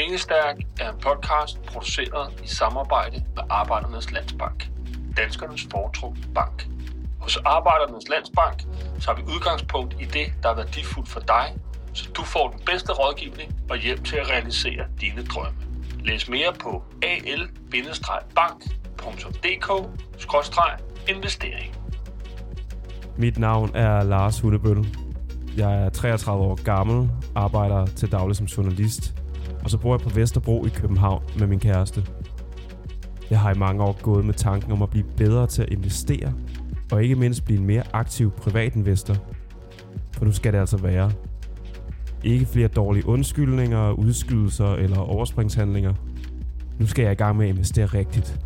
Pengestærk er en podcast produceret i samarbejde med Arbejdernes Landsbank. Danskernes foretrukne bank. Hos Arbejdernes Landsbank tager har vi udgangspunkt i det, der er værdifuldt for dig, så du får den bedste rådgivning og hjælp til at realisere dine drømme. Læs mere på al-bank.dk-investering. Mit navn er Lars Hundebøl. Jeg er 33 år gammel, arbejder til daglig som journalist, og så bor jeg på Vesterbro i København med min kæreste. Jeg har i mange år gået med tanken om at blive bedre til at investere, og ikke mindst blive en mere aktiv privatinvestor. For nu skal det altså være. Ikke flere dårlige undskyldninger, udskydelser eller overspringshandlinger. Nu skal jeg i gang med at investere rigtigt.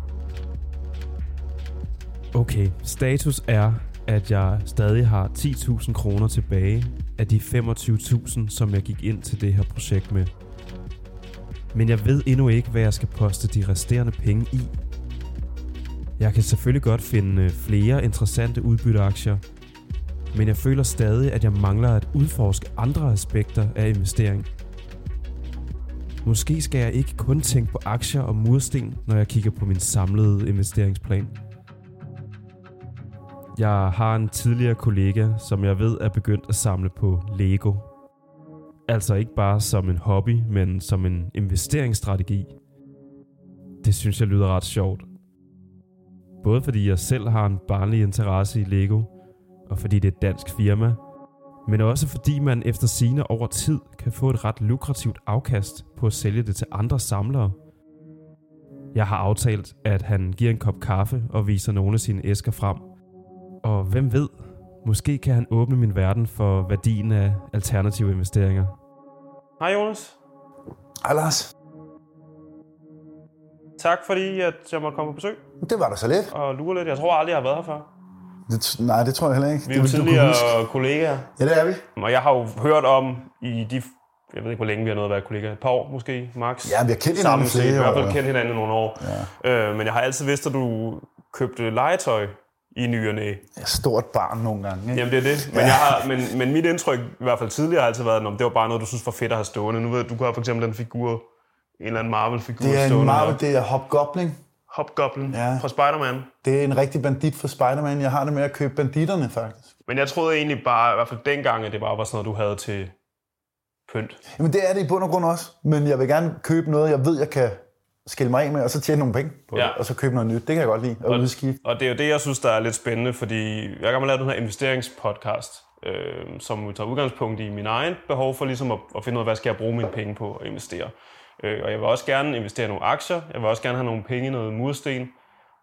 Okay, status er, at jeg stadig har 10.000 kroner tilbage af de 25.000, som jeg gik ind til det her projekt med. Men jeg ved endnu ikke, hvad jeg skal poste de resterende penge i. Jeg kan selvfølgelig godt finde øh, flere interessante udbytteaktier, men jeg føler stadig, at jeg mangler at udforske andre aspekter af investering. Måske skal jeg ikke kun tænke på aktier og mursten, når jeg kigger på min samlede investeringsplan. Jeg har en tidligere kollega, som jeg ved er begyndt at samle på Lego. Altså ikke bare som en hobby, men som en investeringsstrategi. Det synes jeg lyder ret sjovt. Både fordi jeg selv har en barnlig interesse i Lego, og fordi det er et dansk firma, men også fordi man efter sine over tid kan få et ret lukrativt afkast på at sælge det til andre samlere. Jeg har aftalt, at han giver en kop kaffe og viser nogle af sine æsker frem. Og hvem ved, måske kan han åbne min verden for værdien af alternative investeringer. Hej Jonas. Hej Lars. Tak fordi at jeg måtte komme på besøg Det var da så lidt. og lure lidt. Jeg tror aldrig, jeg har været her før. Det, nej, det tror jeg heller ikke. Vi er jo tidligere kollegaer, Ja, det er vi. og jeg har jo hørt om i de... Jeg ved ikke, hvor længe vi har nået at være kollegaer. Et par år måske, max. Ja, vi har kendt hinanden Sammen i set. flere I hvert fald år. kendt hinanden i nogle år. Ja. Øh, men jeg har altid vidst, at du købte legetøj i ny og næ. Stort barn nogle gange. Ikke? Jamen det er det. Men, Ja. jeg har, men, men mit indtryk, i hvert fald tidligere, har altid været, at det var bare noget, du synes var fedt at have stående. Nu ved jeg, du har for eksempel den figur, en eller anden Marvel-figur det er en stående Marvel, her. det er Hobgoblin. Hobgoblin Ja. fra Spider-Man. Det er en rigtig bandit for Spider-Man. Jeg har det med at købe banditterne, faktisk. Men jeg troede egentlig bare, i hvert fald dengang, at det bare var sådan noget, du havde til pynt. Jamen, det er det i bund og grund også. Men jeg vil gerne købe noget, jeg ved, jeg kan skille mig af med, og så tjene nogle penge på Ja. det, og så købe noget nyt. Det kan jeg godt lide, at udskifte. Og det er jo det, jeg synes, der er lidt spændende, fordi jeg kan lave den her investeringspodcast, øh, som tager udgangspunkt i min egen behov for ligesom at, at finde ud af, hvad skal jeg bruge mine penge på at investere. Øh, og jeg vil også gerne investere i nogle aktier, jeg vil også gerne have nogle penge i noget mursten,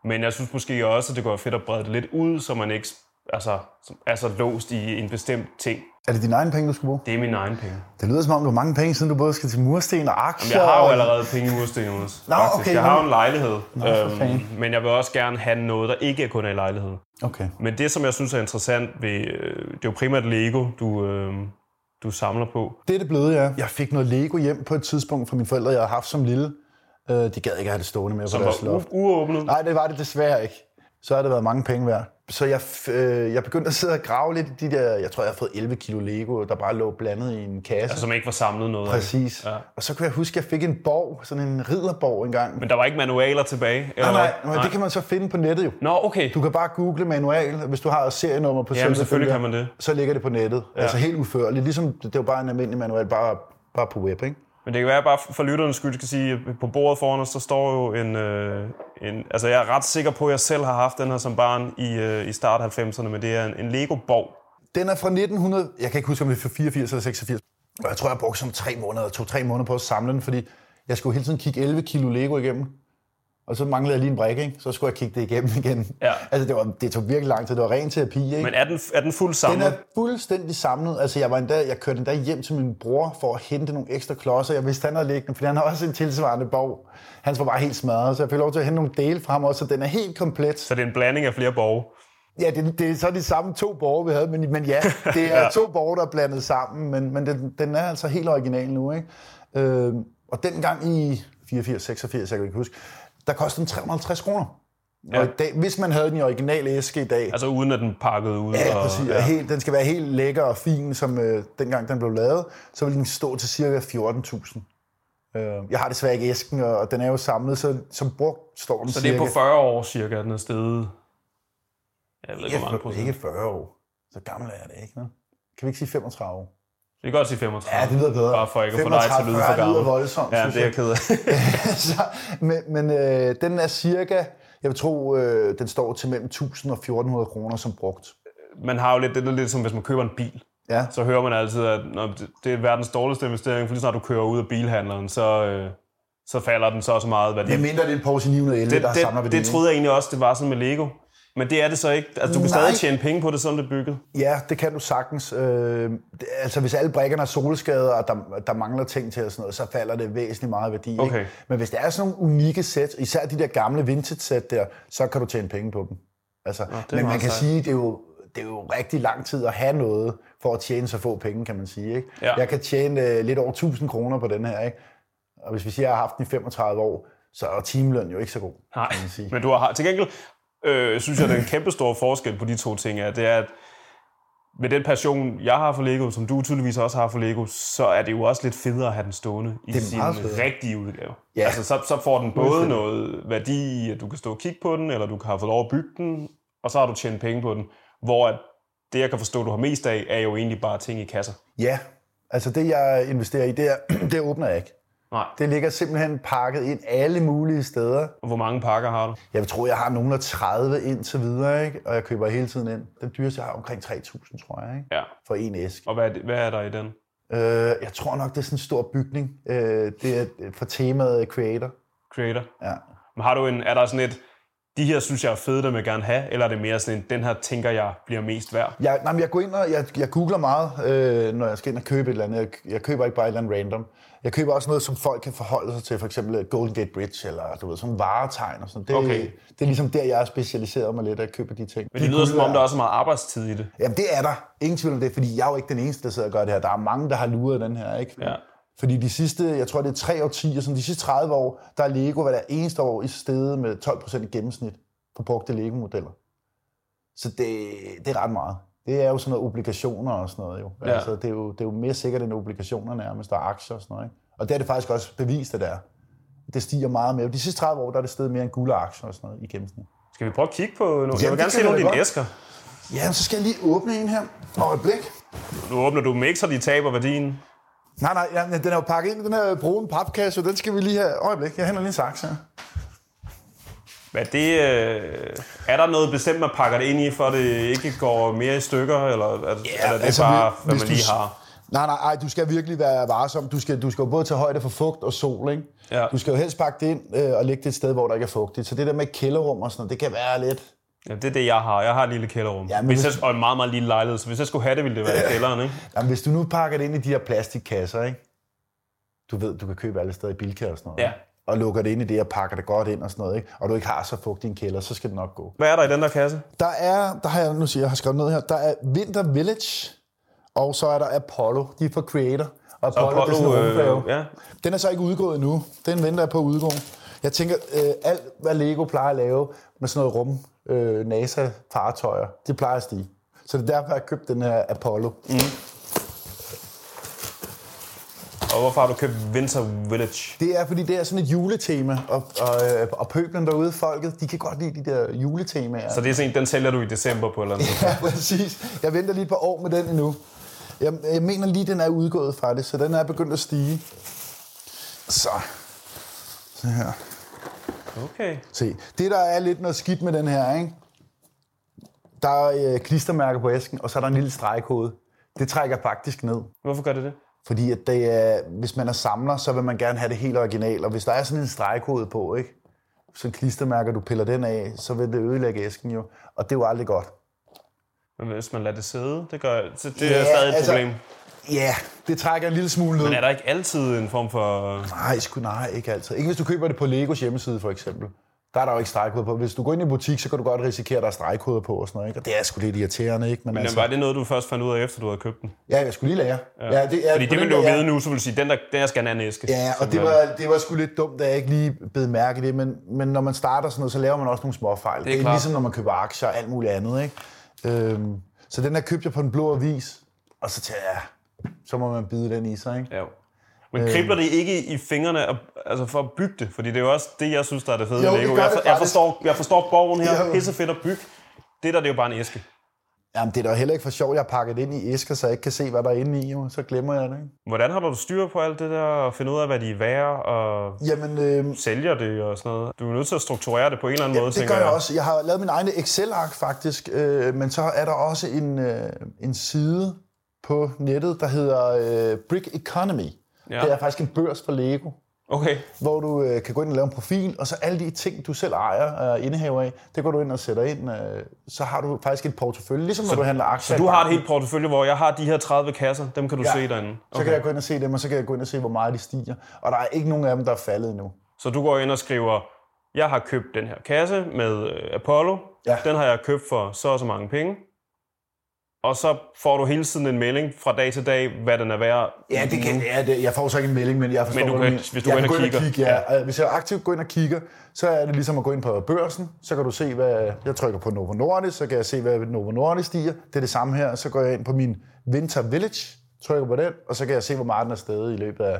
men jeg synes måske også, at det går fedt at brede det lidt ud, så man ikke altså, er så låst i en bestemt ting. Er det dine egne penge, du skal bruge? Det er mine egne penge. Det lyder som om, du har mange penge, siden du både skal til mursten og aktier. Jeg har jo allerede penge i mursten, Jonas. Nå, faktisk. okay, jeg har jo en lejlighed, øhm, Nå, fanden. men jeg vil også gerne have noget, der ikke er kun er i lejlighed. Okay. Men det, som jeg synes er interessant ved, øh, det er jo primært Lego, du, øh, du samler på. Det er det blevet, ja. Jeg fik noget Lego hjem på et tidspunkt fra mine forældre, jeg havde haft som lille. Øh, de gad ikke have det stående med Som på deres loft. u- uåbnet. Nej, det var det desværre ikke. Så har det været mange penge værd. Så jeg, øh, jeg begyndte at sidde og grave lidt i de der, jeg tror, jeg har fået 11 kilo Lego, der bare lå blandet i en kasse. Altså, som ikke var samlet noget. Præcis. Ja. Og så kunne jeg huske, at jeg fik en borg, sådan en ridderborg engang. Men der var ikke manualer tilbage? Eller nej, nej, men det kan man så finde på nettet jo. Nå, okay. Du kan bare google manual, hvis du har serienummer på Jamen, selvfølgelig kan man det. Så ligger det på nettet. Ja. Altså helt uførligt. Ligesom det jo bare en almindelig manual, bare, bare på web, ikke? Men det kan være, bare for lytternes skyld, skal sige, at på bordet foran os, der står jo en, øh, en... Altså, jeg er ret sikker på, at jeg selv har haft den her som barn i, øh, i start 90'erne, men det er en, en Lego-borg. Den er fra 1900, jeg kan ikke huske, om det er fra 84 eller 86. Og jeg tror, jeg brugte som tre måneder, to-tre måneder på at samle den, fordi jeg skulle hele tiden kigge 11 kilo Lego igennem. Og så manglede jeg lige en brik, ikke? Så skulle jeg kigge det igennem igen. Ja. Altså, det, var, det tog virkelig lang tid. Det var ren terapi, ikke? Men er den, er den fuldt Den samlet? er fuldstændig samlet. Altså, jeg, var endda, jeg kørte endda hjem til min bror for at hente nogle ekstra klodser. Jeg vidste, han havde liggende, fordi han har også en tilsvarende borg. Han var bare helt smadret, så jeg fik lov til at hente nogle dele fra ham også, så den er helt komplet. Så det er en blanding af flere borge? Ja, det, det er så de samme to borgere, vi havde, men, men ja, det er ja. to borgere, der er blandet sammen, men, men den, den er altså helt original nu, ikke? Øh, og dengang i 84, 86, jeg kan ikke huske, der kostede den 350 kroner. Ja. Og i dag, hvis man havde den i original æske i dag, Altså uden at den pakkede ud? Ja, og, præcis. Ja. Helt, den skal være helt lækker og fin, som øh, dengang den blev lavet. Så vil den stå til cirka 14.000 Øh, jeg har desværre ikke æsken, og den er jo samlet, så som brugt står den Så det er på cirka- 40 år cirka, den er steget? Jeg ved ikke, hvor mange ikke, procent. ikke 40 år. Så gammel er det ikke, ne? Kan vi ikke sige 35 år? Kan godt sige 35. Ja, det lyder bedre. Bare for ikke at få dig til at lyde for 40 lyder gammel. voldsomt, Ja, synes det er jeg. ked af. så, men men øh, den er cirka, jeg vil tro, øh, den står til mellem 1000 og 1400 kroner som brugt. Man har jo lidt, det er lidt som hvis man køber en bil. Ja, Så hører man altid, at når det, det er verdens dårligste investering, for lige snart du kører ud af bilhandleren, så, øh, så falder den så og så meget værdi. det er mindre, det er en Porsche 911, det, der samler det, det troede jeg egentlig også, det var sådan med Lego. Men det er det så ikke. Altså, du kan Nej. stadig tjene penge på det, som det er bygget. Ja, det kan du sagtens. Øh, altså, hvis alle brækkerne er solskader, og der, der mangler ting til og sådan noget, så falder det væsentligt meget værdi. Okay. Ikke? Men hvis det er sådan nogle unikke sæt, især de der gamle vintage-sæt der, så kan du tjene penge på dem. Altså, men man kan sejt. sige, det er, jo, det er jo rigtig lang tid at have noget, for at tjene så få penge, kan man sige. Ikke? Ja. Jeg kan tjene øh, lidt over 1000 kroner på den her, ikke? og hvis vi siger, at jeg har haft den i 35 år, så er timeløn jo ikke så god, Nej, kan man sige. men du har til gengæld, øh, synes jeg, at den kæmpe store forskel på de to ting er, det er, at med den passion, jeg har for Lego, som du tydeligvis også har for Lego, så er det jo også lidt federe at have den stående i er sin federe. rigtige udgave. Ja. Altså, så, så får den både noget værdi i, at du kan stå og kigge på den, eller du kan have fået lov at bygge den, og så har du tjent penge på den. Hvor at det, jeg kan forstå, du har mest af, er jo egentlig bare ting i kasser. Ja, altså det, jeg investerer i, det, er, det åbner jeg ikke. Nej. Det ligger simpelthen pakket ind alle mulige steder. Og hvor mange pakker har du? Jeg tror, jeg har nogle af 30 indtil videre, ikke? og jeg køber hele tiden ind. Den dyreste, jeg har omkring 3.000, tror jeg, ikke? Ja. for en æske. Og hvad er, det, hvad er der i den? Øh, jeg tror nok, det er sådan en stor bygning. Øh, det er fra temaet Creator. Creator? Ja. Men har du en, er der sådan et, de her synes jeg er fede, dem vil jeg gerne have, eller er det mere sådan en, den her tænker jeg bliver mest værd? Jeg, nej, men jeg går ind og jeg, jeg googler meget, øh, når jeg skal ind og købe et eller andet. Jeg, jeg køber ikke bare et eller andet random. Jeg køber også noget, som folk kan forholde sig til, for eksempel Golden Gate Bridge, eller du ved, sådan varetegn og sådan. Det, Okay. det er ligesom der, jeg er specialiseret mig lidt, at købe de ting. Men det De lyder som om, er- der er også meget arbejdstid i det. Jamen det er der. Ingen tvivl om det, fordi jeg er jo ikke den eneste, der sidder og gør det her. Der er mange, der har luret den her, ikke? Ja. Fordi de sidste, jeg tror det er tre årtier, sådan de sidste 30 år, der er Lego hver eneste år i stedet med 12% i gennemsnit på brugte Lego-modeller. Så det, det er ret meget. Det er jo sådan noget obligationer og sådan noget jo. Ja. Altså, det, er jo det er jo mere sikkert end obligationer nærmest, der er aktier og sådan noget. Ikke? Og det er det faktisk også bevist, at det er. Det stiger meget mere. De sidste 30 år, der er det stedet mere end guld og aktier og sådan noget i gennemsnit. Skal vi prøve at kigge på nogle? Jeg vil gerne se nogle af dine godt. æsker. Ja, så skal jeg lige åbne en her. Og et blik. Nu åbner du så de taber værdien. Nej, nej, ja, den er jo pakket ind i den her brune papkasse, og den skal vi lige have. Øjeblik, jeg henter lige en saks her. Hvad det, øh, er der noget bestemt, man pakker det ind i, for det ikke går mere i stykker, eller er, ja, eller er det altså, bare, hvad man lige har? Nej, nej, ej, du skal virkelig være varsom. Du skal, du skal jo både tage højde for fugt og sol, ikke? Ja. Du skal jo helst pakke det ind øh, og lægge det et sted, hvor der ikke er fugtigt. Så det der med kælderrum og sådan noget, det kan være lidt... Ja, det er det, jeg har. Jeg har et lille kælderrum. Ja, hvis jeg, og en meget, meget lille lejlighed, så hvis jeg skulle have det, ville det være i kælderen, ikke? Jamen, hvis du nu pakker det ind i de her plastikkasser, ikke? Du ved, du kan købe alle steder i Bilka og sådan noget. Ja. ikke? Og lukker det ind i det og pakker det godt ind og sådan noget, ikke? Og du ikke har så fugt i en kælder, så skal det nok gå. Hvad er der i den der kasse? Der er, der har jeg, nu siger jeg, har skrevet noget her, der er Winter Village, og så er der Apollo, de er fra Creator. Og Apollo, Apollo det er sådan en rumfærge. øh, ja. Den er så ikke udgået endnu. Den venter jeg på at udgå. Jeg tænker, øh, alt hvad Lego plejer at lave med sådan noget rum, øh, NASA-fartøjer, det plejer at stige. Så det er derfor, jeg har købt den her Apollo. Mm. Og hvorfor har du købt Winter Village? Det er, fordi det er sådan et juletema, og, og, øh, og pøblen derude, folket, de kan godt lide de der juletemaer. Så det er sådan en, den sælger du i december på eller andet tidspunkt. Ja, præcis. Jeg venter lige et par år med den endnu. Jeg, jeg mener lige, den er udgået fra det, så den er begyndt at stige. Så. Så her. Okay. Se. Det, der er lidt noget skidt med den her, ikke? Der er øh, klistermærker på æsken, og så er der en lille stregkode. Det trækker faktisk ned. Hvorfor gør det det? Fordi at det er, hvis man er samler, så vil man gerne have det helt original. Og hvis der er sådan en stregkode på, ikke? en klistermærker, du piller den af, så vil det ødelægge æsken jo. Og det er jo aldrig godt. Men hvis man lader det sidde, det, gør, så det Ja, er stadig et altså- problem. Ja, det trækker en lille smule ned. Men er der ikke altid en form for... Nej, sgu nej, ikke altid. Ikke hvis du køber det på Legos hjemmeside, for eksempel. Der er der jo ikke stregkoder på. Hvis du går ind i en butik, så kan du godt risikere, at der er stregkoder på og sådan noget. Ikke? Og det er sgu lidt irriterende, ikke? Men, Men altså, var det noget, du først fandt ud af, efter du havde købt den? ja, jeg skulle lige lære. Ja. Ja, det, ja, Fordi det den vil du jo der- vide nu, så vil du sige, den der, den her skal en anden æske. Ja, og det var, det var sgu lidt dumt, at jeg ikke lige bed mærke det, men, men når man starter sådan noget, så laver man også nogle små fejl. Det er, klart. ligesom, når man køber aktier og alt muligt andet, ikke? Øhm, så den her købte jeg på den blå avis, og så tænkte jeg, så må man bide den i sig, ikke? Ja. Men kribler det ikke i fingrene altså for at bygge det? Fordi det er jo også det, jeg synes, der er det fede Jo, Lego. Jeg, for, jeg, forstår, jeg forstår borgen her. Jo. Pisse fedt at bygge. Det der, det er jo bare en æske. Jamen, det er da heller ikke for sjovt, jeg har pakket det ind i æsker, så jeg ikke kan se, hvad der er inde i, jo. så glemmer jeg det. Ikke? Hvordan har du styr på alt det der, og finde ud af, hvad de er værd, og Jamen, øh, sælger det og sådan noget? Du er nødt til at strukturere det på en eller anden måde, det tænker gør jeg også. Jeg har lavet min egne Excel-ark faktisk, øh, men så er der også en, øh, en side på nettet, der hedder øh, Brick Economy. Ja. Det er faktisk en børs for Lego, Okay, hvor du øh, kan gå ind og lave en profil, og så alle de ting, du selv ejer og øh, indehaver af, det går du ind og sætter ind. Øh, så har du faktisk et portefølje, ligesom når du handler aktier. så du har et helt portefølje, hvor jeg har de her 30 kasser, dem kan du Ja. se derinde. Så Okay. kan jeg gå ind og se dem, og så kan jeg gå ind og se, hvor meget de stiger. Og der er ikke nogen af dem, der er faldet endnu. Så du går ind og skriver, jeg har købt den her kasse med øh, Apollo. Ja. Den har jeg købt for så og så mange penge. Og så får du hele tiden en melding fra dag til dag, hvad den er værd. Ja, det kan, ja det, jeg får så ikke en melding, men jeg forstår, Men du kan- hvis du jeg går ind og kigger. kigge. Ja. Ja. Hvis jeg aktivt går ind og kigger, så er det ligesom at gå ind på børsen. Så kan du se, hvad jeg trykker på Novo Nordisk, så kan jeg se, hvad Novo Nordisk stiger. Det er det samme her. Så går jeg ind på min Winter Village, trykker på den, og så kan jeg se, hvor meget den er steget i løbet af...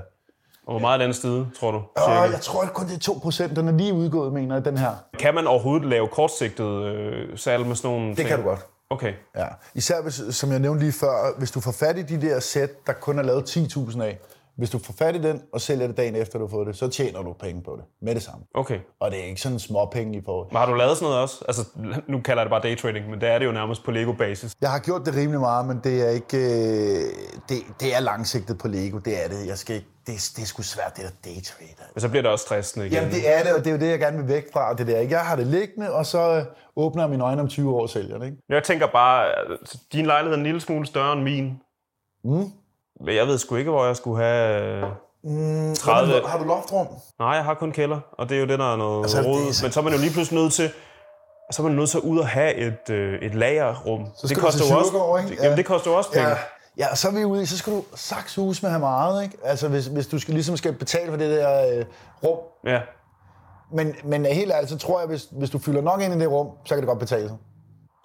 Og hvor meget er den sted, tror du? Cirka? jeg tror kun, det er 2%. Den er lige udgået, mener jeg, den her. Kan man overhovedet lave kortsigtet øh, salg med sådan nogle Det ting? kan du godt. Okay. Ja. Især, hvis, som jeg nævnte lige før, hvis du får fat i de der sæt, der kun er lavet 10.000 af, hvis du får fat i den og sælger det dagen efter, du har fået det, så tjener du penge på det med det samme. Okay. Og det er ikke sådan små penge i forhold. Men har du lavet sådan noget også? Altså, nu kalder jeg det bare daytrading, men det er det jo nærmest på Lego-basis. Jeg har gjort det rimelig meget, men det er ikke... øh, Det, det er langsigtet på Lego, det er det. Jeg skal ikke, det, det er sgu svært, det der daytrade. Men så bliver det også stressende igen. Jamen, det er det, og det er jo det, jeg gerne vil væk fra. Det der. ikke? Jeg har det liggende, og så øh, åbner jeg mine øjne om 20 år og sælger det. Ikke? Jeg tænker bare, at din lejlighed er en lille smule større end min. Mm. Men jeg ved sgu ikke, hvor jeg skulle have... Mm, 30. Har du, har du loftrum? Nej, jeg har kun kælder, og det er jo det, der er noget Altså, altså, rod. så- Men så er man jo lige pludselig nødt til... Så er man nødt til at ud og have et, øh, et lagerrum. Så det koster jo også, Søndergaard, ikke? det, Ja. jamen, det koster jo også penge. Ja, ja, og så er vi ude i, så skal du saksehus med have meget, ikke? Altså, hvis, hvis du skal, ligesom skal betale for det der øh, rum. Ja. Men, men helt ærligt, så tror jeg, hvis, hvis du fylder nok ind i det rum, så kan det godt betale sig.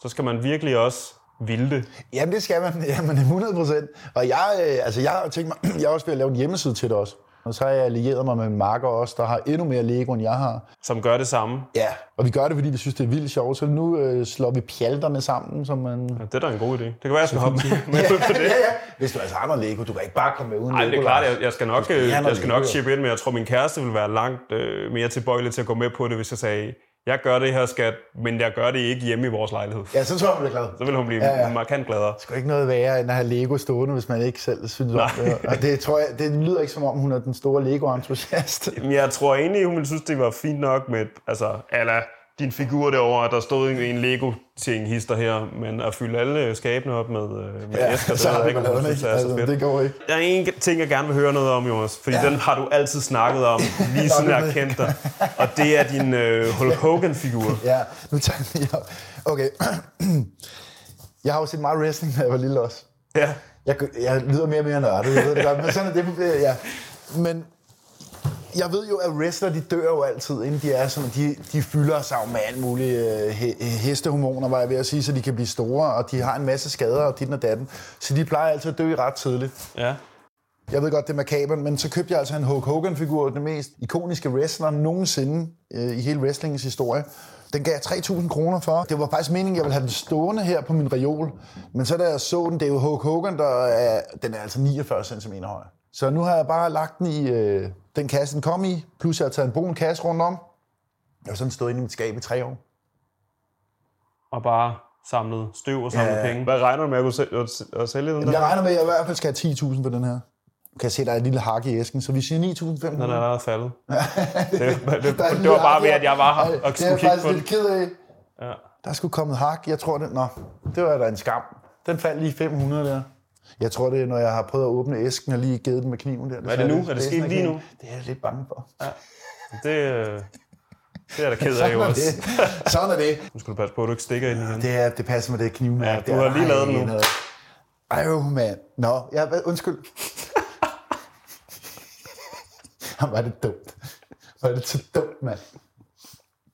Så skal man virkelig også vilde det. Jamen, det skal man. Jamen, 100 procent. Og jeg, øh, altså, jeg har tænkt mig, jeg er også ved at lave en hjemmeside til det også. Og så har jeg allieret mig med en marker også, der har endnu mere Lego, end jeg har. som gør det samme. Ja, og vi gør det, fordi vi synes, det er vildt sjovt. Så nu øh, slår vi pjalterne sammen, som man... Ja, det er da en god idé. Det kan være, jeg skal hoppe med, med på det. ja, ja. Hvis du altså har noget Lego, du kan ikke bare komme med uden Nej, Lego. det er klart, jeg, jeg skal nok, øh, jeg skal nok Lego. chip ind, men jeg tror, min kæreste vil være langt øh, mere tilbøjelig til at gå med på det, hvis jeg sagde, jeg gør det her, skat, men jeg gør det ikke hjemme i vores lejlighed. Ja, så tror jeg, hun bliver glad. Så vil hun blive Ja, ja, markant gladere. Det sgu ikke noget værre, end at have Lego stående, hvis man ikke selv synes om det. Og det, tror jeg, det lyder ikke som om, hun er den store Lego-entusiast. Men jeg tror egentlig, hun ville synes, det var fint nok med, altså, ala din figur derovre, at der stod en, en Lego-ting hister her, men at fylde alle skabene op med, øh, med Ja, æsker, det så vi ikke, ikke. så Altså, fedt. det går ikke. Der er en ting, jeg gerne vil høre noget om, Jonas, fordi Ja. den har du altid snakket om, lige siden det jeg ved har kendt dig. Og det er din øh, Hulk Hogan-figur. Ja, nu tager jeg lige op. Okay. Jeg har jo set meget wrestling, da jeg var lille også. Ja. Jeg, jeg lyder mere og mere nørdet, jeg ved det godt, men sådan er det. øh, Ja. Men jeg ved jo, at wrestler, de dør jo altid, inden de er sådan, de, de fylder sig jo med alle mulige øh, he, hestehormoner, var jeg ved at sige, så de kan blive store, og de har en masse skader, og dit og datten. Så de plejer altid at dø ret tidligt. ja. Jeg ved godt, det er makabert, men så købte jeg altså en Hulk Hogan-figur, den mest ikoniske wrestler nogensinde øh, i hele wrestlingens historie. Den gav jeg 3.000 kroner for. Det var faktisk meningen, at jeg ville have den stående her på min reol. Men så da jeg så den, det er jo Hulk Hogan, der er, den er altså 49 cm høj. Så nu har jeg bare lagt den i øh, den kasse, den kom i, plus jeg har taget en brun kasse rundt om. Jeg har sådan stået inde i mit skab i tre år. Og bare samlet støv og samlet Ja. penge. Hvad regner du med at, kunne sælge, at, at sælge den Jamen, der? jeg regner med, at jeg i hvert fald skal have 10.000 for den her. Du kan se, der er et lille hak i æsken, så vi siger 9.500. Den er allerede faldet. det, det, det, er det var bare ved, at jeg var her og Det er skulle kigge faktisk på den. lidt ked af. Ja. Der skulle komme et hak. Jeg tror det... Nå, det var da en skam. Den faldt lige 500 der. Jeg tror, det er, når jeg har prøvet at åbne æsken og lige givet den med kniven der. Hvad er det nu? Er det sket lige nu? Det er jeg lidt bange for. Det, øh, det er jeg da ked af, Sådan er Jonas. det. Sådan er det. Nu skal du passe på, at du ikke stikker ind igen. Det, er, det passer med det knivmærke. Ja, du der. har lige lavet den nu. noget. Ej, jo, mand. Nå, ja, hvad- undskyld. Jamen, var det dumt. Var det så dumt, mand.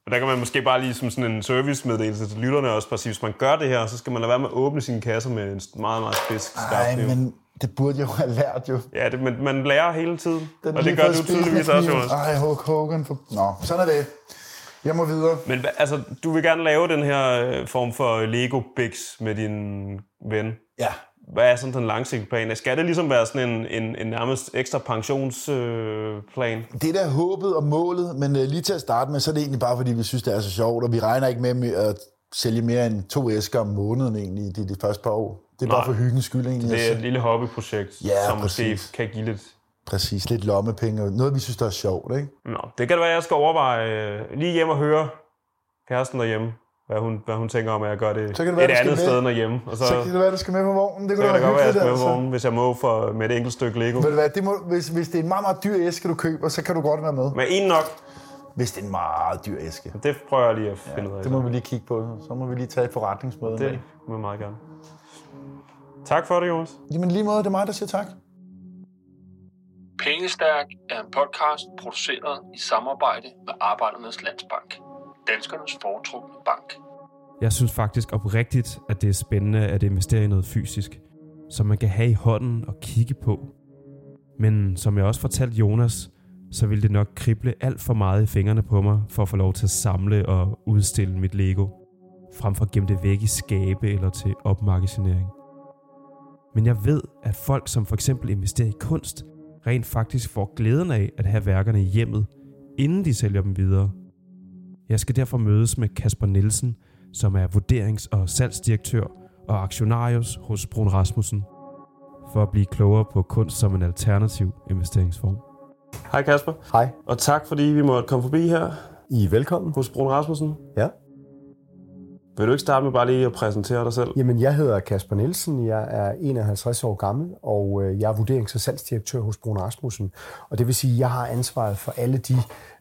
Og der kan man måske bare lige som sådan en servicemeddelelse til lytterne også bare sige, hvis man gør det her, så skal man lade være med at åbne sine kasser med en meget, meget spids Nej, men det burde jeg jo have lært jo. Ja, det, men man lærer hele tiden, Den og det gør du tydeligvis også. Jonas. Ej, Hulk Hogan. For... Nå, sådan er det. Jeg må videre. Men altså, du vil gerne lave den her øh, form for Lego Bix med din ven. Ja, Hvad er sådan den langsigtede plan? Skal det ligesom være sådan en, en, en nærmest ekstra pensionsplan? Øh, det er da håbet og målet, men uh, lige til at starte med, så er det egentlig bare, fordi vi synes, det er så sjovt, og vi regner ikke med at sælge mere end to æsker om måneden egentlig de, de første par år. Det er bare Nej. for hyggens skyld egentlig. det er altså. et lille hobbyprojekt, Ja, som præcis. måske kan give lidt... Præcis, lidt lommepenge, og noget vi synes, der er sjovt, ikke? Nå, det kan det være, jeg skal overveje øh, lige hjem og høre kæresten derhjemme, hvad hun, hvad hun tænker om, at jeg gør det, Så kan det være, et andet sted end derhjemme. Og så, Så kan det være, du skal med på vognen. Det så kunne kan da det godt være, at jeg skal med på altså. vognen, hvis jeg må for, med et enkelt stykke Lego. Ved du hvad, det må, hvis, hvis det er en meget, meget dyr æske, du køber, så kan du godt være med. Men en nok, Hvis det er en meget dyr æske. det prøver jeg lige at finde ud af. Det må vi lige kigge på. Så må vi lige tage et forretningsmøde. det må jeg meget gerne. Tak for det, Jonas. Jamen lige måde, det er mig, der siger tak. Pengestærk er en podcast produceret i samarbejde med Arbejdernes Landsbank. Danskernes foretrukne bank. Jeg synes faktisk oprigtigt, at det er spændende at investere i noget fysisk, som man kan have i hånden og kigge på. Men som jeg også fortalte Jonas, så ville det nok krible alt for meget i fingrene på mig for at få lov til at samle og udstille mit Lego, frem for at gemme det væk i skabe eller til opmagasinering. Men jeg ved, at folk, som for eksempel investerer i kunst, rent faktisk får glæden af at have værkerne i hjemmet, inden de sælger dem videre. Jeg skal derfor mødes med Kasper Nielsen, som er vurderings- og salgsdirektør og aktionarius hos Brun Rasmussen, for at blive klogere på kunst som en alternativ investeringsform. Hej Kasper, Hej, og tak fordi vi måtte komme forbi her I er velkommen. hos Brun Rasmussen. Ja. Vil du ikke starte med bare lige at præsentere dig selv? Jamen, jeg hedder Kasper Nielsen, jeg er 51 år gammel, og øh, jeg er vurderings- og salgsdirektør hos Brun Rasmussen. Og det vil sige, at jeg har ansvaret for alle de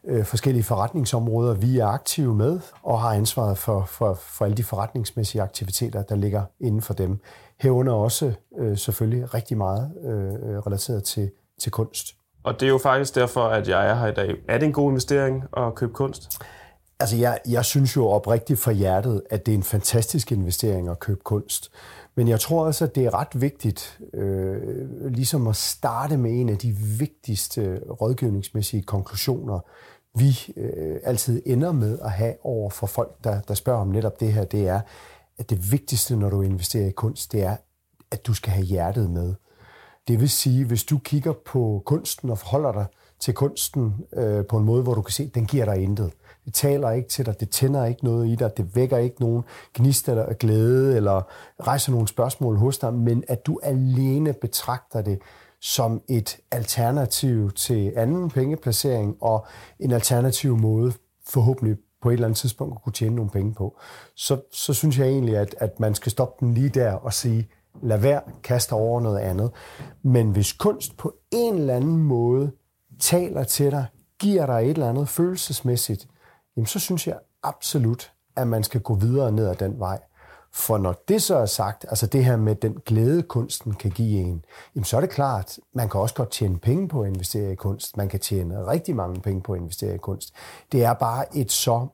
øh, forskellige forretningsområder, vi er aktive med, og har ansvaret for, for, for alle de forretningsmæssige aktiviteter, der ligger inden for dem. Herunder også øh, selvfølgelig rigtig meget øh, relateret til, til kunst. Og det er jo faktisk derfor, at jeg er her i dag. Er det en god investering at købe kunst? Altså, jeg, jeg synes jo oprigtigt fra hjertet, at det er en fantastisk investering at købe kunst. Men jeg tror også, at det er ret vigtigt øh, ligesom at starte med en af de vigtigste rådgivningsmæssige konklusioner, vi øh, altid ender med at have over for folk, der, der spørger om netop det her, det er, at det vigtigste, når du investerer i kunst, det er, at du skal have hjertet med. Det vil sige, hvis du kigger på kunsten og forholder dig til kunsten øh, på en måde, hvor du kan se, at den giver dig intet. Det taler ikke til dig, det tænder ikke noget i dig, det vækker ikke nogen gnist eller glæde, eller rejser nogle spørgsmål hos dig, men at du alene betragter det som et alternativ til anden pengeplacering og en alternativ måde forhåbentlig på et eller andet tidspunkt at kunne tjene nogle penge på, så, så synes jeg egentlig, at, at man skal stoppe den lige der og sige, lad være, kaste over noget andet. Men hvis kunst på en eller anden måde taler til dig, giver dig et eller andet følelsesmæssigt, jamen så synes jeg absolut, at man skal gå videre ned ad den vej. For når det så er sagt, altså det her med den glæde, kunsten kan give en, jamen så er det klart, man kan også godt tjene penge på at investere i kunst. Man kan tjene rigtig mange penge på at investere i kunst. Det er bare et så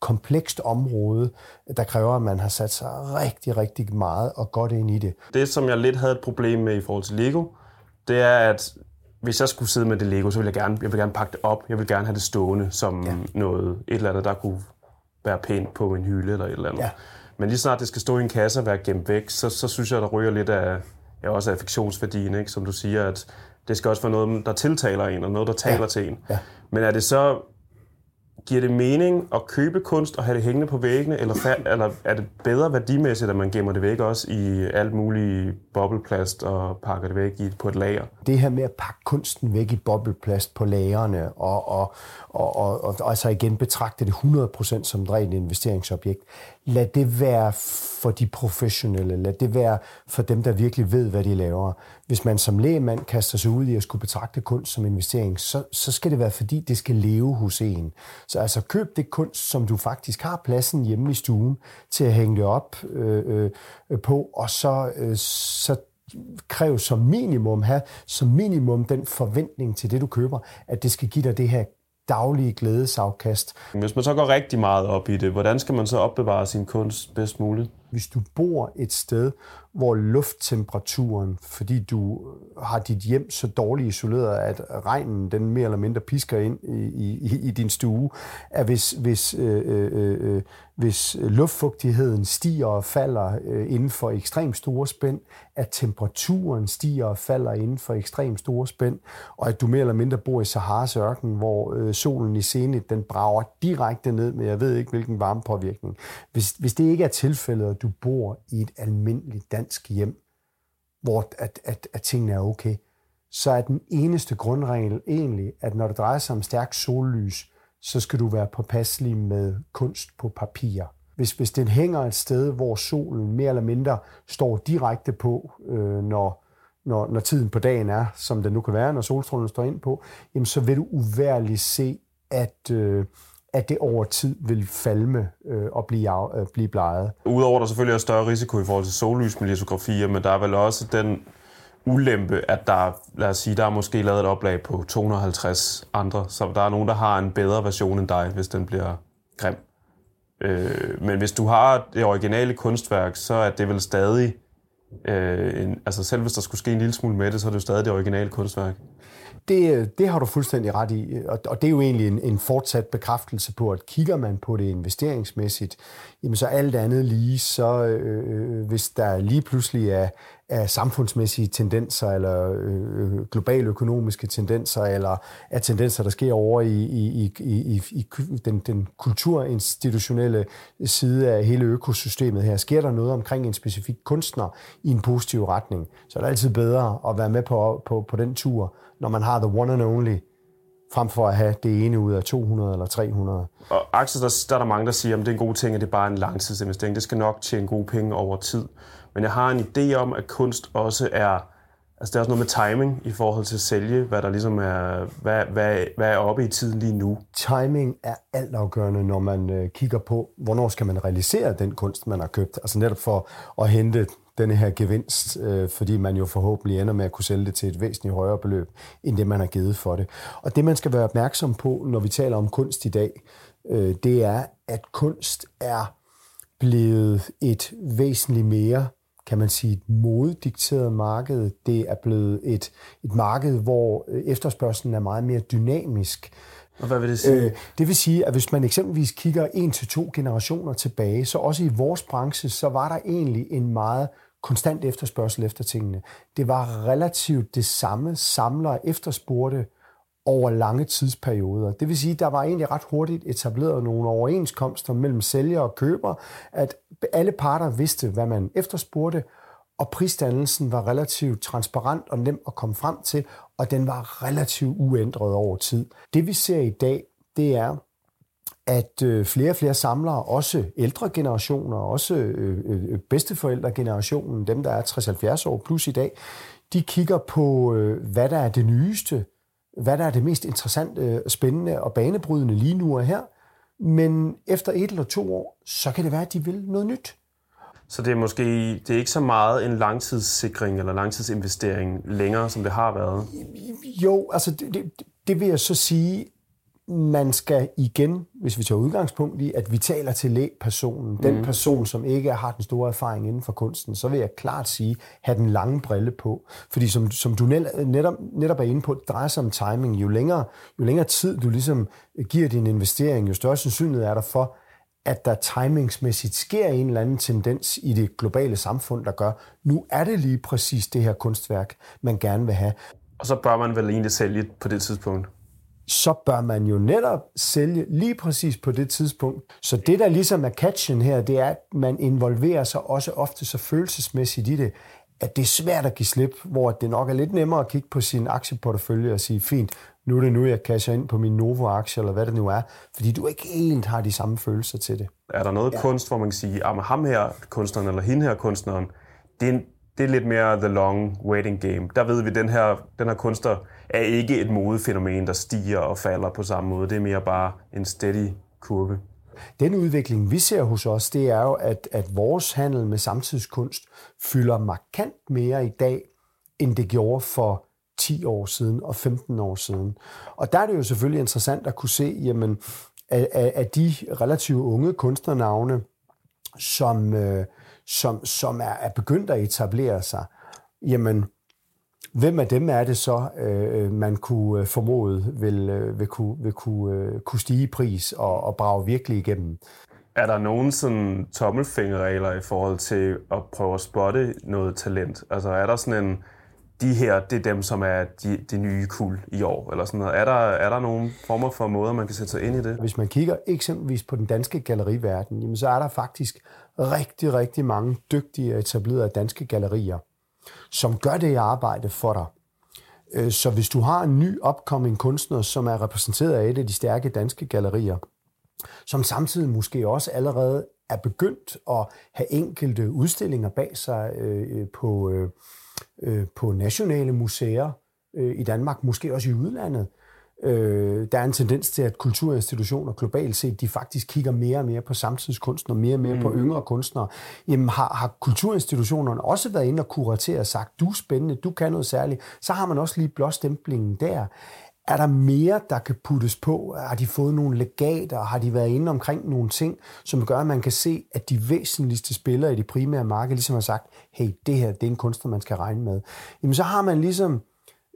komplekst område, der kræver, at man har sat sig rigtig, rigtig meget og godt ind i det. Det, som jeg lidt havde et problem med i forhold til Lego, det er, at hvis jeg skulle sidde med det Lego, så ville jeg gerne, jeg ville gerne pakke det op. Jeg vil gerne have det stående som ja. noget, et eller andet, der kunne være pænt på en hylde eller et eller andet. Ja. Men lige snart det skal stå i en kasse og være gemt væk, så, så synes jeg, der ryger lidt af, ja, også af affektionsværdien, ikke? som du siger, at det skal også være noget, der tiltaler en, og noget, der taler Ja. til en. Ja. Men er det så, giver det mening at købe kunst og have det hængende på væggene, eller, fa- eller er det bedre værdimæssigt, at man gemmer det væk også i alt muligt bobleplast og pakker det væk i, på et lager? det her med at pakke kunsten væk i bobleplast på lagerne, og, og, og, og, og, og altså igen betragte det 100% som et rent investeringsobjekt. Lad det være for de professionelle, lad det være for dem, der virkelig ved, hvad de laver. Hvis man som lægemand kaster sig ud i at skulle betragte kunst som investering, så, så skal det være, fordi det skal leve hos en. Så altså køb det kunst, som du faktisk har pladsen hjemme i stuen til at hænge det op øh, øh, på, og så, øh, så kræv som minimum, have som minimum den forventning til det, du køber, at det skal give dig det her daglige glædesafkast. Hvis man så går rigtig meget op i det, hvordan skal man så opbevare sin kunst bedst muligt? Hvis du bor et sted, hvor lufttemperaturen, fordi du har dit hjem så dårligt isoleret, at regnen den mere eller mindre pisker ind i, i, i din stue, at hvis, hvis, øh, øh, øh, øh, hvis luftfugtigheden stiger og falder øh, inden for ekstremt store spænd, at temperaturen stiger og falder inden for ekstremt store spænd, og at du mere eller mindre bor i Saharas ørken, hvor øh, solen i Zenit, den brager direkte ned med, jeg ved ikke hvilken varmepåvirkning. Hvis, hvis det ikke er tilfældet, at du bor i et almindeligt dansk hjem, hvor at, at, at tingene er okay, så er den eneste grundregel egentlig, at når det drejer sig om stærk sollys, så skal du være påpasselig med kunst på papir. Hvis, hvis den hænger et sted, hvor solen mere eller mindre står direkte på, øh, når, når, når tiden på dagen er, som den nu kan være, når solstrålen står ind på, jamen så vil du uværligt se, at, øh, at det over tid vil falme øh, og blive, af, øh, blive bleget. Udover at der selvfølgelig er større risiko i forhold til sollys med litografier, men der er vel også den ulempe, at der, lad os sige, der er måske lavet et oplag på 250 andre, så der er nogen, der har en bedre version end dig, hvis den bliver grim. Øh, men hvis du har det originale kunstværk, så er det vel stadig, øh, en, altså selv hvis der skulle ske en lille smule med det, så er det jo stadig det originale kunstværk. Det, det har du fuldstændig ret i, og, og det er jo egentlig en, en fortsat bekræftelse på, at kigger man på det investeringsmæssigt, jamen så alt andet lige, så øh, øh hvis der lige pludselig er, af samfundsmæssige tendenser, eller øh, øh, globale økonomiske tendenser, eller af tendenser, der sker over i, i, i, i, i den, den kulturinstitutionelle side af hele økosystemet her. Sker der noget omkring en specifik kunstner i en positiv retning, så er det altid bedre at være med på, på, på den tur, når man har the one and only, frem for at have det ene ud af 200 eller 300. Og Axel, der, der er der mange, der siger, at det er en god ting, at det er bare en langtidsinvestering. Det skal nok tjene gode penge over tid. Men jeg har en idé om, at kunst også er... Altså, det er også noget med timing i forhold til at sælge, hvad der ligesom er, hvad, hvad, hvad er oppe i tiden lige nu. Timing er altafgørende, når man øh, kigger på, hvornår skal man realisere den kunst, man har købt. Altså netop for at hente denne her gevinst, øh, fordi man jo forhåbentlig ender med at kunne sælge det til et væsentligt højere beløb, end det man har givet for det. Og det man skal være opmærksom på, når vi taler om kunst i dag, øh, det er, at kunst er blevet et væsentligt mere kan man sige, et modedikteret marked. Det er blevet et, et marked, hvor øh, efterspørgselen er meget mere dynamisk. Og hvad vil det sige? Øh, det vil sige, at hvis man eksempelvis kigger en til to generationer tilbage, så også i vores branche, så var der egentlig en meget konstant efterspørgsel efter tingene. Det var relativt det samme samlere efterspurgte over lange tidsperioder. Det vil sige, at der var egentlig ret hurtigt etableret nogle overenskomster mellem sælger og køber, at alle parter vidste, hvad man efterspurgte, og prisdannelsen var relativt transparent og nem at komme frem til, og den var relativt uændret over tid. Det vi ser i dag, det er, at øh, flere og flere samlere, også ældre generationer, også øh, øh, bedsteforældregenerationen, dem der er 60-70 år plus i dag, de kigger på, hvad der er det nyeste, hvad der er det mest interessante, spændende og banebrydende lige nu og her. Men efter et eller to år, så kan det være, at de vil noget nyt. Så det er måske det er ikke så meget en langtidssikring eller langtidsinvestering længere, som det har været? Jo, altså det, det, det vil jeg så sige, man skal igen, hvis vi tager udgangspunkt i, at vi taler til lægpersonen, den mm. person, som ikke har den store erfaring inden for kunsten, så vil jeg klart sige, have den lange brille på. Fordi som, som du netop, netop er inde på, det drejer sig om timing. Jo længere, jo længere tid du ligesom giver din investering, jo større sandsynlighed er der for, at der timingsmæssigt sker en eller anden tendens i det globale samfund, der gør, nu er det lige præcis det her kunstværk, man gerne vil have. Og så bør man vel egentlig sælge på det tidspunkt? Så bør man jo netop sælge lige præcis på det tidspunkt. Så det, der ligesom er catchen her, det er, at man involverer sig også ofte så følelsesmæssigt i det, at det er svært at give slip, hvor det nok er lidt nemmere at kigge på sin aktieportefølje og sige, fint, nu er det nu, jeg casher ind på min Novo-aktie, eller hvad det nu er, fordi du ikke helt har de samme følelser til det. Er der noget ja. kunst, hvor man kan sige, at ham her kunstneren, eller hende her kunstneren, det er, en, det er lidt mere the long waiting game. Der ved vi, at den her, den her kunstner er ikke et modefænomen, der stiger og falder på samme måde. Det er mere bare en steady kurve. Den udvikling, vi ser hos os, det er jo, at, at vores handel med samtidskunst fylder markant mere i dag, end det gjorde for 10 år siden og 15 år siden. Og der er det jo selvfølgelig interessant at kunne se, jamen, at, at de relativt unge kunstnernavne, som, øh, som, som er, er begyndt at etablere sig, jamen, hvem af dem er det så, øh, man kunne formode vil, øh, vil, kunne, vil kunne, øh, kunne stige i pris og, og brage virkelig igennem? Er der nogen sådan tommelfingerregler i forhold til at prøve at spotte noget talent? Altså er der sådan en, de her, det er dem, som er de, de nye kul i år, eller sådan noget. Er der, er der nogle former for måder, man kan sætte sig ind i det? Hvis man kigger eksempelvis på den danske galleriverden, jamen så er der faktisk rigtig, rigtig mange dygtige etablerede danske gallerier, som gør det arbejde for dig. Øh, så hvis du har en ny upcoming kunstner, som er repræsenteret af et af de stærke danske gallerier, som samtidig måske også allerede er begyndt at have enkelte udstillinger bag sig øh, øh på, øh, øh, på nationale museer øh, i Danmark, måske også i udlandet. Øh, der er en tendens til, at kulturinstitutioner globalt set, de faktisk kigger mere og mere på samtidskunstnere, mere og mere mm. på yngre kunstnere. Jamen har, har kulturinstitutionerne også været inde og kuratere og sagt, du er spændende, du kan noget særligt, så har man også lige blåstemplingen der. Er der mere, der kan puttes på? Har de fået nogle legater? Har de været inde omkring nogle ting, som gør, at man kan se, at de væsentligste spillere i det primære marked ligesom har sagt, hey, det her det er en kunstner, man skal regne med. Jamen så har man ligesom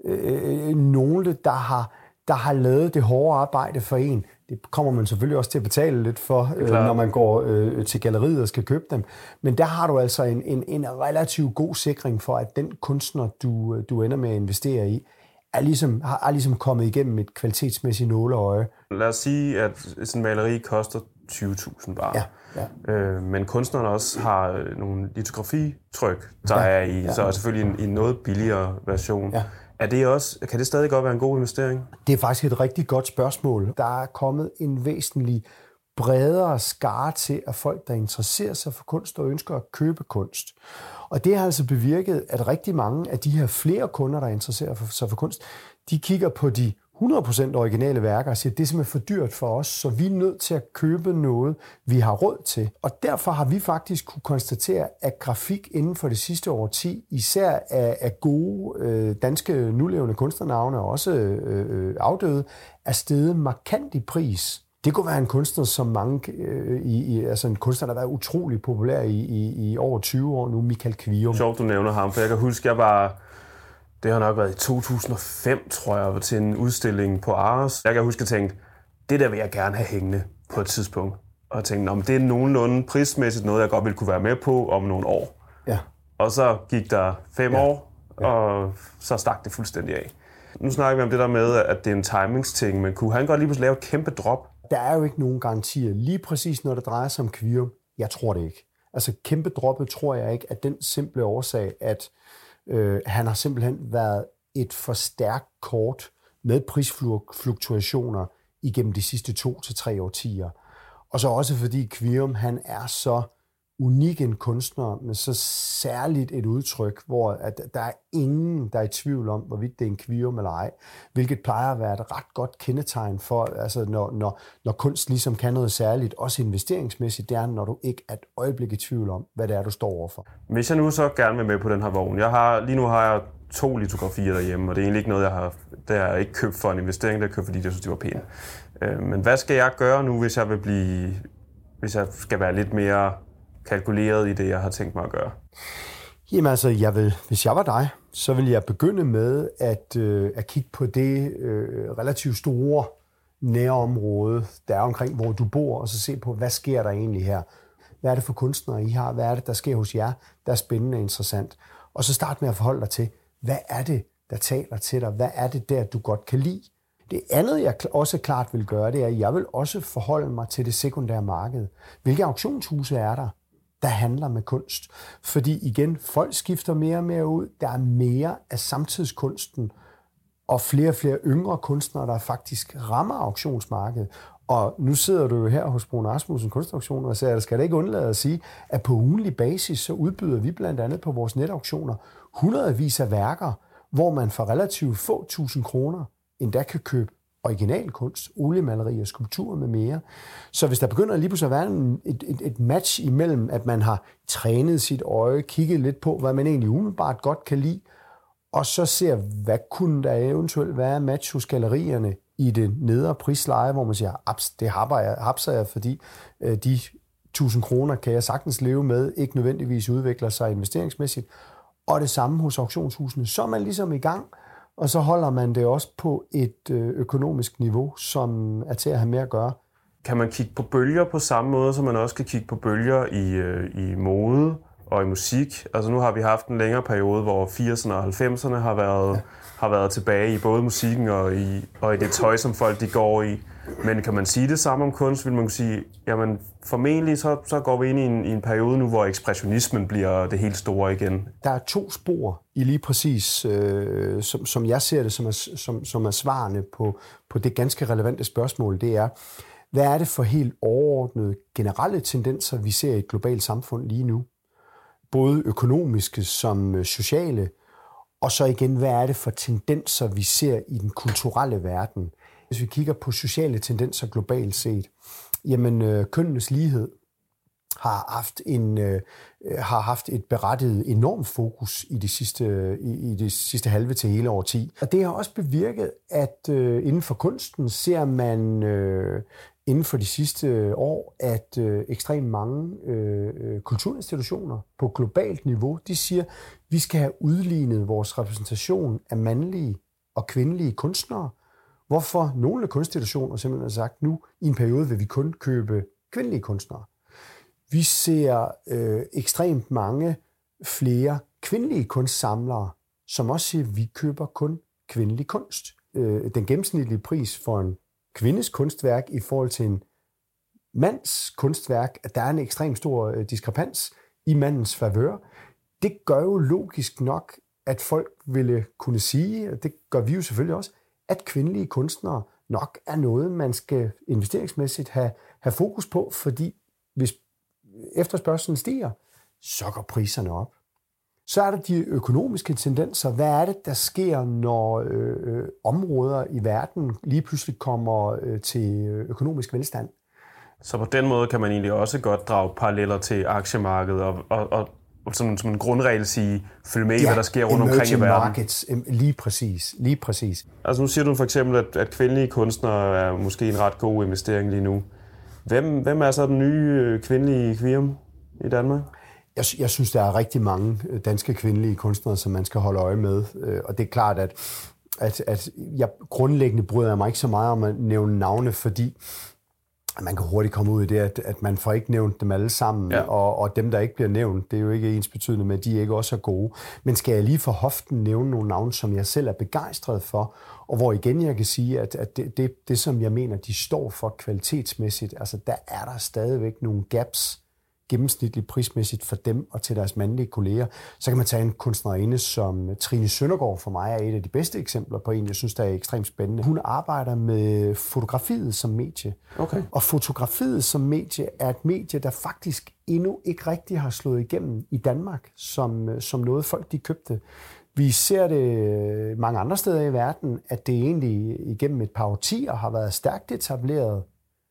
øh, øh nogle, der har, der har lavet det hårde arbejde for en. Det kommer man selvfølgelig også til at betale lidt for, øh, når man går øh, til galleriet og skal købe dem. Men der har du altså en, en, en relativt god sikring for, at den kunstner, du, du ender med at investere i, er ligesom, har, er ligesom kommet igennem et kvalitetsmæssigt nåleøje. Lad os sige, at sådan en maleri koster 20.000 bare. Ja, ja. Øh, men kunstneren også har øh, nogle litografitryk, der ja, er i, ja. så er selvfølgelig en, en noget billigere version. Ja. Er det også, kan det stadig godt være en god investering? Det er faktisk et rigtig godt spørgsmål. Der er kommet en væsentlig bredere skare til af folk, der interesserer sig for kunst og ønsker at købe kunst. Og det har altså bevirket, at rigtig mange af de her flere kunder, der interesserer sig for kunst, de kigger på de 100% originale værker og siger, det er simpelthen for dyrt for os, så vi er nødt til at købe noget, vi har råd til. Og derfor har vi faktisk kunne konstatere, at grafik inden for det sidste år 10, især af, af gode øh, danske nulevende kunstnernavne, også øh, øh, afdøde, er steget markant i pris. Det kunne være en kunstner, som mange, øh, i, i, altså en kunstner, der har været utrolig populær i, i, i over 20 år nu, Michael Kvium. Sjovt, du nævner ham, for jeg kan huske, jeg var, det har nok været i 2005, tror jeg, til en udstilling på Aros. Jeg kan huske, at jeg tænkte, det der vil jeg gerne have hængende på et tidspunkt. Og jeg tænkte, det er nogenlunde prismæssigt noget, jeg godt ville kunne være med på om nogle år. Ja. Og så gik der fem ja. år, ja. og så stak det fuldstændig af. Nu snakker vi om det der med, at det er en timingsting, men kunne han godt lige pludselig lave et kæmpe drop? Der er jo ikke nogen garantier. Lige præcis når det drejer sig om kvier, jeg tror det ikke. Altså kæmpe droppet tror jeg ikke, at den simple årsag, at øh, han har simpelthen været et for stærkt kort med prisfluktuationer igennem de sidste to til tre årtier. Og så også fordi Quirum, han er så unik en kunstner men så særligt et udtryk, hvor at der er ingen, der er i tvivl om, hvorvidt det er en kvium eller ej, hvilket plejer at være et ret godt kendetegn for, altså når, når, når kunst ligesom kan noget særligt, også investeringsmæssigt, det er, når du ikke er et øjeblik i tvivl om, hvad det er, du står overfor. Hvis jeg nu så gerne vil med på den her vogn, jeg har, lige nu har jeg to litografier derhjemme, og det er egentlig ikke noget, jeg har, det har jeg ikke købt for en investering, det har købt, fordi jeg synes, det var pænt. Øh, men hvad skal jeg gøre nu, hvis jeg vil blive, hvis jeg skal være lidt mere kalkuleret i det, jeg har tænkt mig at gøre? Jamen altså, jeg vil, hvis jeg var dig, så vil jeg begynde med at, øh, at kigge på det øh, relativt store nærområde, der er omkring, hvor du bor, og så se på, hvad sker der egentlig her? Hvad er det for kunstnere, I har? Hvad er det, der sker hos jer, der er spændende og interessant? Og så start med at forholde dig til, hvad er det, der taler til dig? Hvad er det der, du godt kan lide? Det andet, jeg også klart vil gøre, det er, at jeg vil også forholde mig til det sekundære marked. Hvilke auktionshuse er der? Der handler med kunst. Fordi igen, folk skifter mere og mere ud. Der er mere af samtidskunsten, og flere og flere yngre kunstnere, der faktisk rammer auktionsmarkedet. Og nu sidder du jo her hos Brun Asmussen Kunstauktioner og siger, skal det ikke undlade at sige, at på ugenlig basis, så udbyder vi blandt andet på vores netauktioner hundredvis af værker, hvor man for relativt få tusind kroner endda kan købe originalkunst, oliemalerier, skulpturer med mere. Så hvis der begynder lige pludselig at være et, et, et match imellem, at man har trænet sit øje, kigget lidt på, hvad man egentlig umiddelbart godt kan lide, og så ser, hvad kunne der eventuelt være match hos gallerierne i det nedre prisleje, hvor man siger, Aps, det hapser jeg, hapser jeg fordi øh, de 1000 kroner kan jeg sagtens leve med, ikke nødvendigvis udvikler sig investeringsmæssigt. Og det samme hos auktionshusene. Så er man ligesom i gang, og så holder man det også på et øh, økonomisk niveau, som er til at have med at gøre. Kan man kigge på bølger på samme måde, som man også kan kigge på bølger i, øh, i mode og i musik? Altså nu har vi haft en længere periode, hvor 80'erne og 90'erne har været, ja har været tilbage i både musikken og i, og i det tøj, som folk de går i. Men kan man sige det samme om kunst, vil man kunne sige, jamen formentlig så, så går vi ind i en, i en periode nu, hvor ekspressionismen bliver det helt store igen. Der er to spor i lige præcis, øh, som, som jeg ser det, som er, som, som er svarende på, på det ganske relevante spørgsmål. Det er, hvad er det for helt overordnede generelle tendenser, vi ser i et globalt samfund lige nu? Både økonomiske som øh, sociale, og så igen, hvad er det for tendenser, vi ser i den kulturelle verden? Hvis vi kigger på sociale tendenser globalt set, jamen øh, kønnenes lighed har haft en øh, har haft et berettiget enormt fokus i det sidste i, i det sidste halve til hele årti. Og det har også bevirket, at øh, inden for kunsten ser man øh, inden for de sidste øh, år, at øh, ekstremt mange øh, øh, kulturinstitutioner på globalt niveau, de siger, vi skal have udlignet vores repræsentation af mandlige og kvindelige kunstnere, Hvorfor nogle kunstinstitutioner simpelthen har sagt, nu i en periode vil vi kun købe kvindelige kunstnere. Vi ser øh, ekstremt mange flere kvindelige kunstsamlere, som også siger, at vi køber kun kvindelig kunst. Øh, den gennemsnitlige pris for en kvindes kunstværk i forhold til en mands kunstværk, at der er en ekstrem stor øh, diskrepans i mandens favør. Det gør jo logisk nok, at folk ville kunne sige, og det gør vi jo selvfølgelig også, at kvindelige kunstnere nok er noget, man skal investeringsmæssigt have, have fokus på, fordi hvis efterspørgselen stiger, så går priserne op. Så er der de økonomiske tendenser. Hvad er det, der sker, når øh, øh områder i verden lige pludselig kommer øh, til økonomisk velstand? Så på den måde kan man egentlig også godt drage paralleller til aktiemarkedet og, og, og som, som en grundregel sige, følge med i, ja, hvad der sker rundt omkring i verden. markets, lige præcis, lige præcis. Altså nu siger du for eksempel, at, at kvindelige kunstnere er måske en ret god investering lige nu. Hvem, hvem er så den nye øh, kvindelige kvirm i Danmark? Jeg, jeg synes, der er rigtig mange øh, danske kvindelige kunstnere, som man skal holde øje med. Øh, og det er klart, at, at, at jeg grundlæggende bryder jeg mig ikke så meget om at nævne navne, fordi man kan hurtigt komme ud i det, at, at man får ikke nævnt dem alle sammen, ja. og, og dem, der ikke bliver nævnt, det er jo ikke ens betydende med, at de ikke også er gode. Men skal jeg lige for hoften nævne nogle navne, som jeg selv er begejstret for, og hvor igen jeg kan sige, at, at det, det, det, som jeg mener, de står for kvalitetsmæssigt, altså der er der stadigvæk nogle gaps, gennemsnitligt prismæssigt for dem og til deres mandlige kolleger. Så kan man tage en kunstnerinde som Trine Søndergaard for mig er et af de bedste eksempler på en, jeg synes, der er ekstremt spændende. Hun arbejder med fotografiet som medie. Okay. Og fotografiet som medie er et medie, der faktisk endnu ikke rigtig har slået igennem i Danmark som, som noget folk de købte. Vi ser det mange andre steder i verden, at det egentlig igennem et par årtier har været stærkt etableret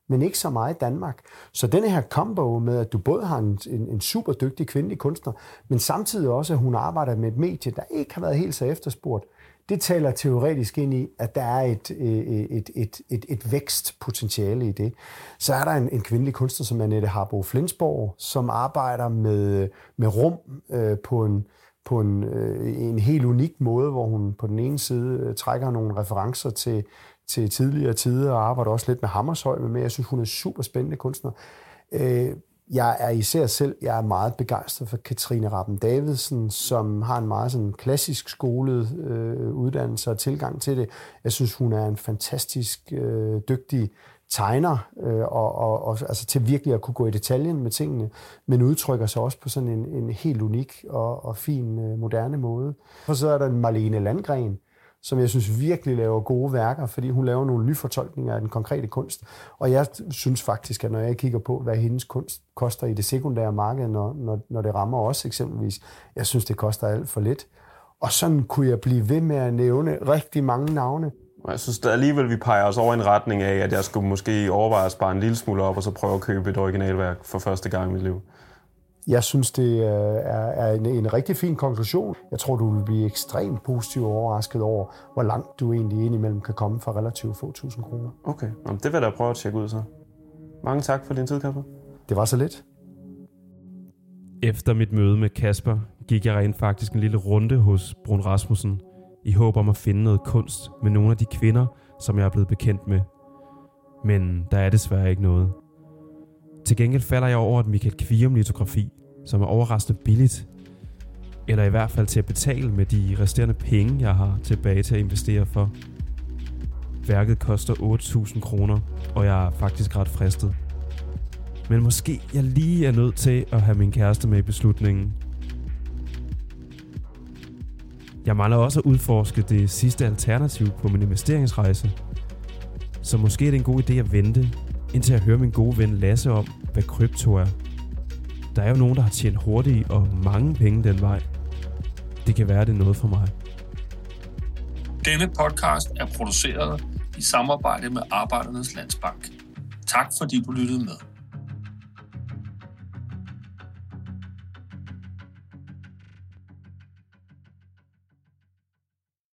men ikke så meget i Danmark. Så denne her combo med, at du både har en, en, en super dygtig kvindelig kunstner, men samtidig også, at hun arbejder med et medie, der ikke har været helt så efterspurgt, det taler teoretisk ind i, at der er et, øh, øh, et, et, et, et vækstpotentiale i det. Så er der en, en kvindelig kunstner som Annette Harbo Flensborg, som arbejder med, med rum øh, på en, på en, øh, en helt unik måde, hvor hun på den ene side øh, trækker nogle referencer til, til tidligere tider, og arbejder også lidt med Hammershøj med. Jeg synes, hun er en super spændende kunstner. Øh, jeg er især selv, jeg er meget begejstret for Katrine Rappen Davidsen, som har en meget sådan klassisk skolet øh, uddannelse og tilgang til det. Jeg synes, hun er en fantastisk øh, dygtig tegner, øh, og, og, og altså til virkelig at kunne gå i detaljen med tingene, men udtrykker sig også på sådan en, en helt unik og, og fin øh, moderne måde. Og så er der en Marlene Landgren, som jeg synes virkelig laver gode værker, fordi hun laver nogle nyfortolkninger af den konkrete kunst. Og jeg synes faktisk, at når jeg kigger på, hvad hendes kunst koster i det sekundære marked, når, når, når det rammer os eksempelvis, jeg synes, det koster alt for lidt. Og sådan kunne jeg blive ved med at nævne rigtig mange navne. Jeg synes at alligevel, vi peger os over en retning af, at jeg skulle måske overveje at spare en lille smule op, og så prøve at købe et originalværk for første gang i mit liv. Jeg synes, det er, er en, en rigtig fin konklusion. Jeg tror, du vil blive ekstremt positivt overrasket over, hvor langt du egentlig indimellem kan komme for relativt få tusind kroner. Okay, Jamen, det vil jeg da prøve at tjekke ud så. Mange tak for din tid, Kasper. Det var så lidt. Efter mit møde med Kasper gik jeg rent faktisk en lille runde hos Brun Rasmussen i håb om at finde noget kunst med nogle af de kvinder, som jeg er blevet bekendt med. Men der er desværre ikke noget. Til gengæld falder jeg over et Michael Kvium litografi, som er overraskende billigt. Eller i hvert fald til at betale med de resterende penge, jeg har tilbage til at investere for. Værket koster 8.000 kroner, og jeg er faktisk ret fristet. Men måske jeg lige er nødt til at have min kæreste med i beslutningen. Jeg mangler også at udforske det sidste alternativ på min investeringsrejse. Så måske er det en god idé at vente, indtil jeg hører min gode ven Lasse om, hvad krypto er. Der er jo nogen, der har tjent hurtigt og mange penge den vej. Det kan være, det er noget for mig. Denne podcast er produceret i samarbejde med Arbejdernes Landsbank. Tak fordi du lyttede med.